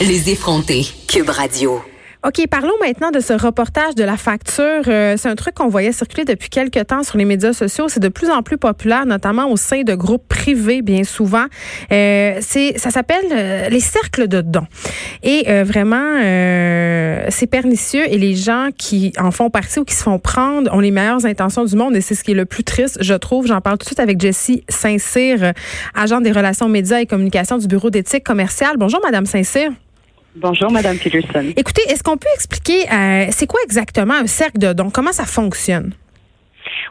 Les effrontés. Cube Radio. OK, parlons maintenant de ce reportage de la facture. Euh, c'est un truc qu'on voyait circuler depuis quelques temps sur les médias sociaux. C'est de plus en plus populaire, notamment au sein de groupes privés, bien souvent. Euh, c'est, ça s'appelle euh, les cercles de dons. Et vraiment, c'est pernicieux et les gens qui en font partie ou qui se font prendre ont les meilleures intentions du monde et c'est ce qui est le plus triste, je trouve. J'en parle tout de suite avec Jessie Saint-Cyr, agente des relations médias et communication du Bureau d'éthique commerciale. Bonjour, Madame Saint-Cyr. Bonjour, Madame Peterson. Écoutez, est-ce qu'on peut expliquer euh, c'est quoi exactement un cercle de dons? Comment ça fonctionne?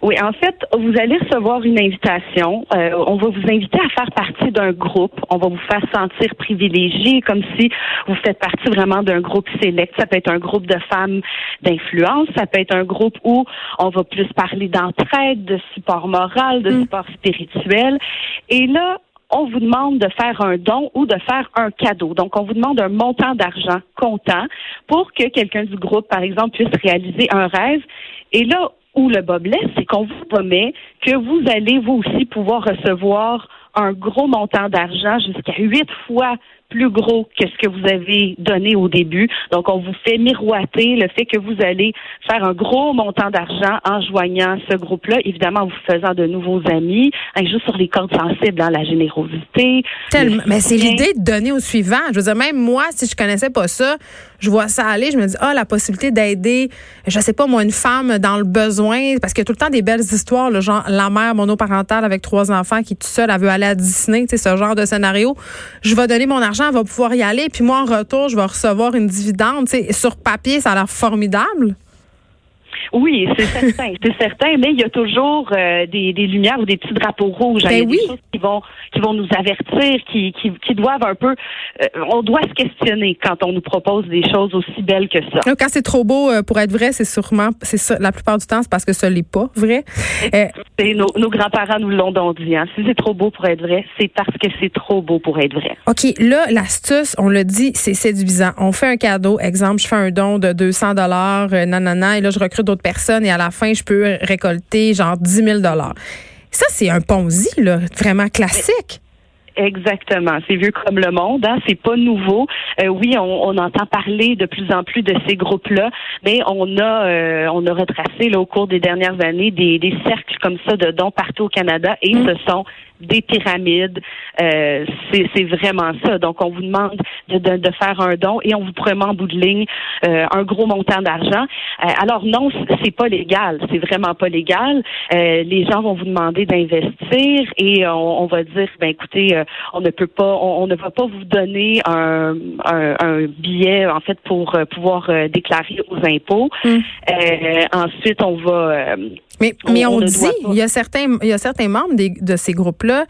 Oui, en fait, vous allez recevoir une invitation. Euh, on va vous inviter à faire partie d'un groupe. On va vous faire sentir privilégié, comme si vous faites partie vraiment d'un groupe sélect. Ça peut être un groupe de femmes d'influence. Ça peut être un groupe où on va plus parler d'entraide, de support moral, de Mm. support spirituel. Et là, on vous demande de faire un don ou de faire un cadeau. Donc, on vous demande un montant d'argent comptant pour que quelqu'un du groupe, par exemple, puisse réaliser un rêve. Et là où le bas blesse, c'est qu'on vous promet que vous allez, vous aussi, pouvoir recevoir un gros montant d'argent jusqu'à huit fois plus gros que ce que vous avez donné au début. Donc, on vous fait miroiter le fait que vous allez faire un gros montant d'argent en joignant ce groupe-là, évidemment en vous faisant de nouveaux amis, hein, juste sur les cordes sensibles, hein, la générosité. Tellement. le Mais c'est l'idée de donner au suivant. Je veux dire, même moi, si je connaissais pas ça, je vois ça aller, je me dis, ah, la possibilité d'aider, je sais pas, moi, une femme dans le besoin, parce qu'il y a tout le temps des belles histoires, le genre, la mère monoparentale avec trois enfants qui est toute seule, elle veut aller à Disney, tu sais, ce genre de scénario. Je vais donner mon argent, elle va pouvoir y aller, puis moi, en retour, je vais recevoir une dividende. Sur papier, ça a l'air formidable. Oui, c'est certain, c'est certain, mais il y a toujours euh, des, des lumières ou des petits drapeaux rouges. Ben il y a oui. des choses qui vont qui vont nous avertir, qui, qui, qui doivent un peu. euh, on doit se questionner quand on nous propose des choses aussi belles que ça. Quand c'est trop beau euh, pour être vrai, c'est sûrement, c'est ça, la plupart du temps, c'est parce que ça l'est pas vrai. Et nos, nos grands-parents nous l'ont donc dit. Hein. Si c'est trop beau pour être vrai, c'est parce que c'est trop beau pour être vrai. OK, là, l'astuce, on le dit, c'est séduisant. On fait un cadeau. Exemple, je fais un don de 200 dollars, nanana, et là, je recrute d'autres personnes et à la fin, je peux récolter genre 10 000 dollars. Ça, c'est un ponzi, là, vraiment classique. Exactement. C'est vieux comme le monde. Hein? C'est pas nouveau. Euh, oui, on, on entend parler de plus en plus de ces groupes-là, mais on a euh, on a retracé là, au cours des dernières années des, des cercles comme ça de dons partout au Canada et Mm. ce sont des pyramides. Euh, c'est vraiment ça. Donc, on vous demande de, de, de faire un don et on vous promet en bout de ligne euh, un gros montant d'argent. Euh, alors non, c'est pas légal. C'est vraiment pas légal. Euh, les gens vont vous demander d'investir et on, on va dire, ben écoutez, euh, on ne peut pas, on, on ne va pas vous donner un, un, un billet en fait pour euh, pouvoir déclarer aux impôts. Euh, ensuite, on va euh, Mais, On- mais on, dit, il y a certains, il y a certains membres des- de ces groupes-là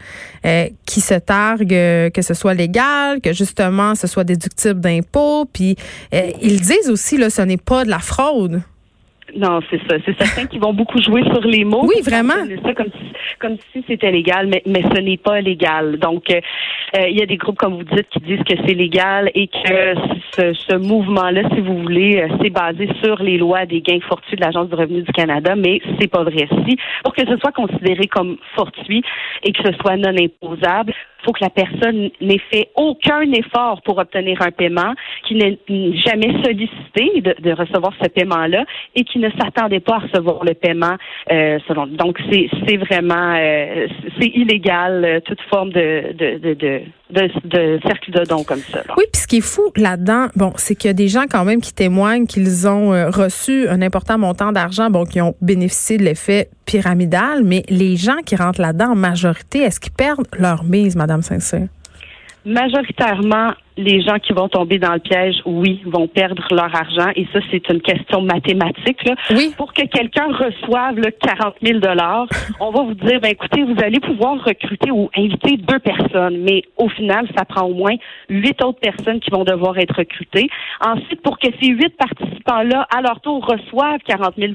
euh, qui se targuent euh, que ce soit légal, que justement ce soit déductible d'impôts, puis euh, ils disent aussi là, ce n'est pas de la fraude. Non, c'est ça. C'est certains qui vont beaucoup jouer sur les mots. Oui, vraiment. Ça comme si, comme si c'était légal, mais, mais ce n'est pas légal. Donc, euh, euh, il y a des groupes, comme vous dites, qui disent que c'est légal et que ce, ce mouvement-là, si vous voulez, euh, c'est basé sur les lois des gains fortuits de l'Agence du revenu du Canada, mais c'est pas vrai. Si, pour que ce soit considéré comme fortuit et que ce soit non imposable, faut que la personne n'ait fait aucun effort pour obtenir un paiement, qui n'ait jamais sollicité de, de recevoir ce paiement-là et qui ne s'attendait pas à recevoir le paiement. Euh, selon. Donc, c'est vraiment euh, c'est illégal euh, toute forme de de, de, de, de, de cercle de dons comme ça. là. Oui, puis ce qui est fou là-dedans, bon, c'est qu'il y a des gens quand même qui témoignent qu'ils ont euh, reçu un important montant d'argent, bon, qui ont bénéficié de l'effet pyramidal, mais les gens qui rentrent là-dedans en majorité, est-ce qu'ils perdent leur mise, Madame Sincère? Majoritairement, les gens qui vont tomber dans le piège, oui, vont perdre leur argent. Et ça, c'est une question mathématique. Là. Oui. Pour que quelqu'un reçoive le 40 000 on va vous dire, ben écoutez, vous allez pouvoir recruter ou inviter deux personnes, mais au final, ça prend au moins huit autres personnes qui vont devoir être recrutées. Ensuite, pour que ces huit participants-là, à leur tour, reçoivent 40 000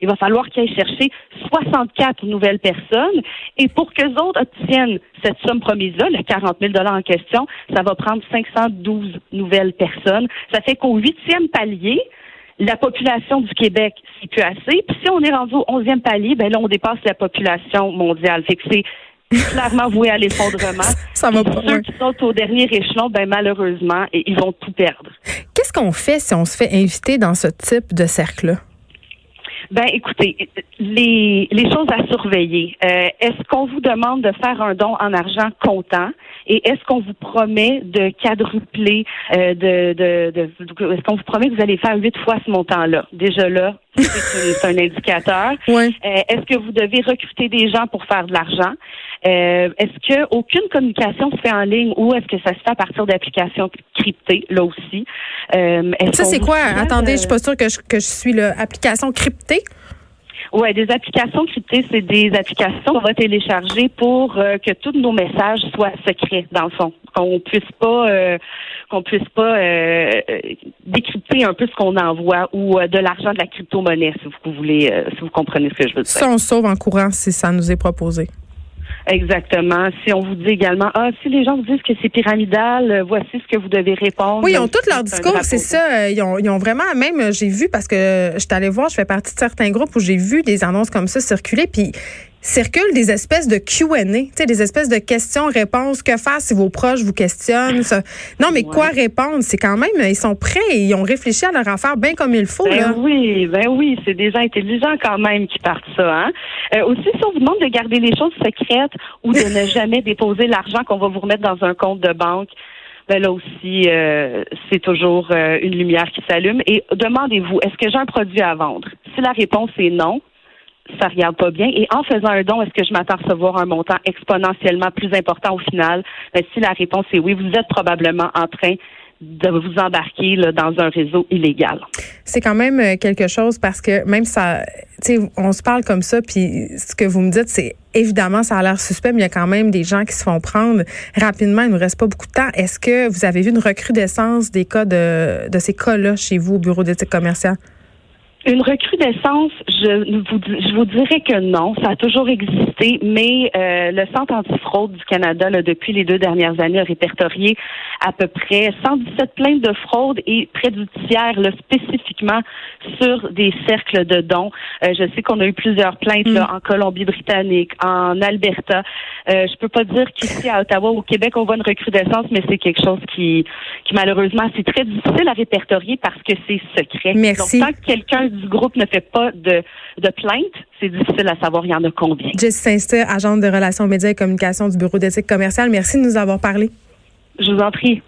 il va falloir qu'ils aillent chercher 64 nouvelles personnes. Et pour que autres obtiennent cette somme promise-là, le 40 000 en question, ça va prendre 512 nouvelles personnes. Ça fait qu'au huitième palier, la population du Québec, c'est plus assez. Puis si on est rendu au onzième palier, ben là, on dépasse la population mondiale. Fait que c'est clairement voué à l'effondrement. Ça va pas. Ceux qui sont au dernier échelon, ben malheureusement, ils vont tout perdre. Qu'est-ce qu'on fait si on se fait inviter dans ce type de cercle-là? Ben, écoutez, les, les choses à surveiller. Euh, est-ce qu'on vous demande de faire un don en argent comptant? Et est-ce qu'on vous promet de quadrupler, euh, de, de, de est-ce qu'on vous promet que vous allez faire huit fois ce montant-là? Déjà là, c'est un indicateur. Ouais. Euh, est-ce que vous devez recruter des gens pour faire de l'argent? Euh, Est-ce que aucune communication se fait en ligne ou est-ce que ça se fait à partir d'applications cryptées là aussi? Euh, Ça c'est quoi? Attendez, je suis pas sûre que je, que je suis là. Application cryptée Ouais, des applications cryptées, c'est des applications qu'on va télécharger pour euh, que tous nos messages soient secrets, dans le fond. Qu'on puisse pas euh, qu'on puisse pas euh, décrypter un peu ce qu'on envoie ou de l'argent de la crypto-monnaie, si vous voulez, si vous comprenez ce que je veux dire. Ça, on sauve en courant si ça nous est proposé. Exactement. Si on vous dit également, ah, si les gens vous disent que c'est pyramidal, euh, voici ce que vous devez répondre. Oui, ils ont tout leur discours, c'est ça. Ils ont, ils ont vraiment, même, j'ai vu, parce que je suis allée voir, je fais partie de certains groupes où j'ai vu des annonces comme ça circuler, puis circulent des espèces de Q&A, tu sais, des espèces de questions-réponses. Que faire si vos proches vous questionnent? Non, mais quoi répondre? C'est quand même, ils sont prêts et ils ont réfléchi à leur affaire bien comme il faut. Ben là. oui, ben oui, c'est des gens intelligents quand même qui partent ça. Hein? Euh, aussi, si on vous demande de garder les choses secrètes ou de ne jamais déposer l'argent qu'on va vous remettre dans un compte de banque, ben là aussi, euh, c'est toujours euh, une lumière qui s'allume. Et demandez-vous, est-ce que j'ai un produit à vendre? Si la réponse est non, ça regarde pas bien. Et en faisant un don, est-ce que je m'attends à recevoir un montant exponentiellement plus important au final? Ben, si la réponse est oui, vous êtes probablement en train de vous embarquer là, dans un réseau illégal. C'est quand même euh, quelque chose parce que même ça, tu sais, on se parle comme ça, puis ce que vous me dites, c'est évidemment, ça a l'air suspect, mais il y a quand même des gens qui se font prendre rapidement. Il nous reste pas beaucoup de temps. Est-ce que vous avez vu une recrudescence des cas de, de ces cas-là chez vous au bureau d'éthique commerciale? Une recrudescence, je vous, je vous dirais que non, ça a toujours existé, mais euh, le Centre antifraude du Canada, là, depuis les deux dernières années, a répertorié à peu près 117 plaintes de fraude et près du tiers là, spécifiquement sur des cercles de dons. Euh, je sais qu'on a eu plusieurs plaintes là, mm. en Colombie-Britannique, en Alberta. Euh, je peux pas dire qu'ici à Ottawa, au Québec, on voit une recrudescence, mais c'est quelque chose qui, qui malheureusement, c'est très difficile à répertorier parce que c'est secret. Merci. Donc, tant que quelqu'un du groupe ne fait pas de, plainte, c'est difficile à savoir il y en a combien. Jess Saint-Cyr, agente de relations médias et communications du Bureau d'éthique commerciale, merci de nous avoir parlé. Je vous en prie.